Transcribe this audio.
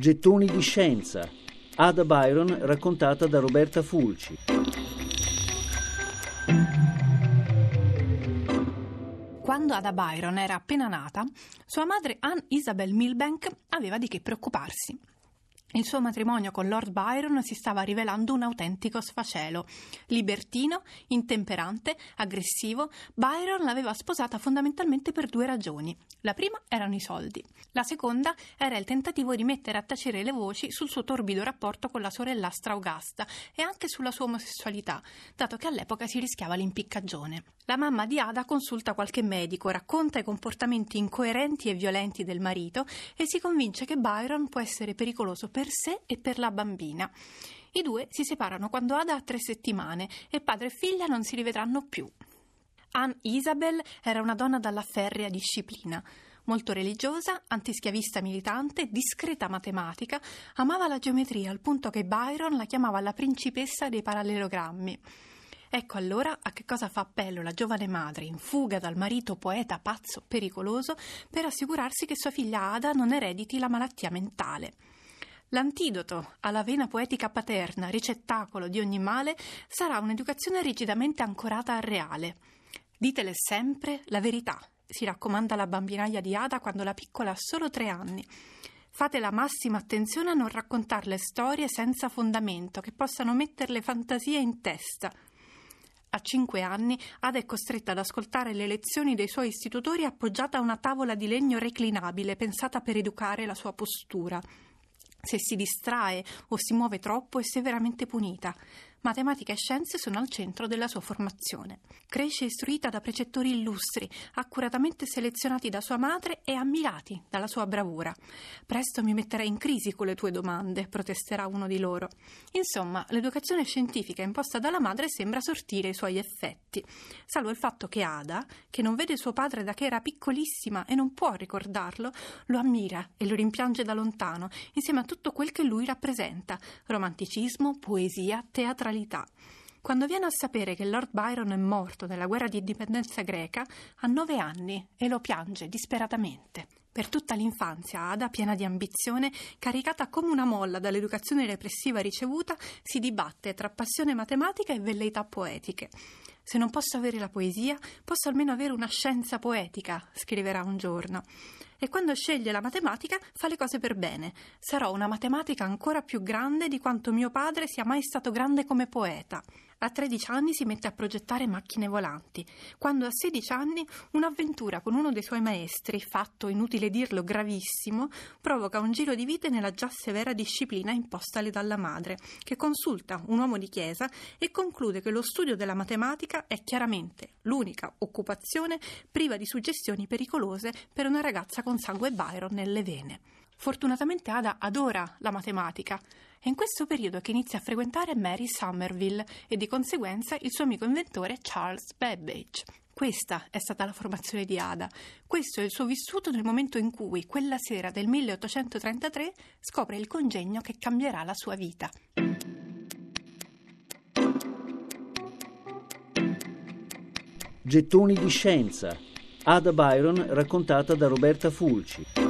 Gettoni di scienza. Ada Byron raccontata da Roberta Fulci. Quando Ada Byron era appena nata, sua madre Anne Isabel Milbank aveva di che preoccuparsi. Il suo matrimonio con Lord Byron si stava rivelando un autentico sfacelo. Libertino, intemperante, aggressivo, Byron l'aveva sposata fondamentalmente per due ragioni. La prima erano i soldi. La seconda era il tentativo di mettere a tacere le voci sul suo torbido rapporto con la sorellastra Augasta e anche sulla sua omosessualità, dato che all'epoca si rischiava l'impiccagione. La mamma di Ada consulta qualche medico, racconta i comportamenti incoerenti e violenti del marito e si convince che Byron può essere pericoloso per sé e per la bambina. I due si separano quando Ada ha tre settimane e padre e figlia non si rivedranno più. Anne Isabel era una donna dalla ferrea disciplina. Molto religiosa, antischiavista militante, discreta matematica, amava la geometria al punto che Byron la chiamava la principessa dei parallelogrammi. Ecco allora a che cosa fa appello la giovane madre in fuga dal marito poeta pazzo pericoloso per assicurarsi che sua figlia Ada non erediti la malattia mentale. L'antidoto alla vena poetica paterna, ricettacolo di ogni male, sarà un'educazione rigidamente ancorata al reale. Ditele sempre la verità, si raccomanda la bambinaia di Ada quando la piccola ha solo tre anni. Fate la massima attenzione a non raccontarle storie senza fondamento, che possano metterle fantasie in testa. A cinque anni Ada è costretta ad ascoltare le lezioni dei suoi istitutori appoggiata a una tavola di legno reclinabile pensata per educare la sua postura. Se si distrae o si muove troppo è severamente punita. Matematica e scienze sono al centro della sua formazione. Cresce istruita da precettori illustri, accuratamente selezionati da sua madre e ammirati dalla sua bravura. Presto mi metterai in crisi con le tue domande, protesterà uno di loro. Insomma, l'educazione scientifica imposta dalla madre sembra sortire i suoi effetti, salvo il fatto che Ada, che non vede suo padre da che era piccolissima e non può ricordarlo, lo ammira e lo rimpiange da lontano, insieme a tutto quel che lui rappresenta: romanticismo, poesia, teatralità neutralità. Quando viene a sapere che Lord Byron è morto nella guerra di indipendenza greca, ha nove anni e lo piange disperatamente. Per tutta l'infanzia, Ada, piena di ambizione, caricata come una molla dall'educazione repressiva ricevuta, si dibatte tra passione matematica e velleità poetiche. Se non posso avere la poesia, posso almeno avere una scienza poetica, scriverà un giorno. E quando sceglie la matematica fa le cose per bene. Sarò una matematica ancora più grande di quanto mio padre sia mai stato grande come poeta. A 13 anni si mette a progettare macchine volanti. Quando a 16 anni un'avventura con uno dei suoi maestri, fatto inutile dirlo gravissimo, provoca un giro di vite nella già severa disciplina impostale dalla madre, che consulta un uomo di chiesa e conclude che lo studio della matematica è chiaramente l'unica occupazione priva di suggestioni pericolose per una ragazza con sangue Byron nelle vene. Fortunatamente Ada adora la matematica. È in questo periodo che inizia a frequentare Mary Somerville e di conseguenza il suo amico inventore Charles Babbage. Questa è stata la formazione di Ada. Questo è il suo vissuto nel momento in cui, quella sera del 1833, scopre il congegno che cambierà la sua vita. Gettoni di scienza. Ada Byron raccontata da Roberta Fulci.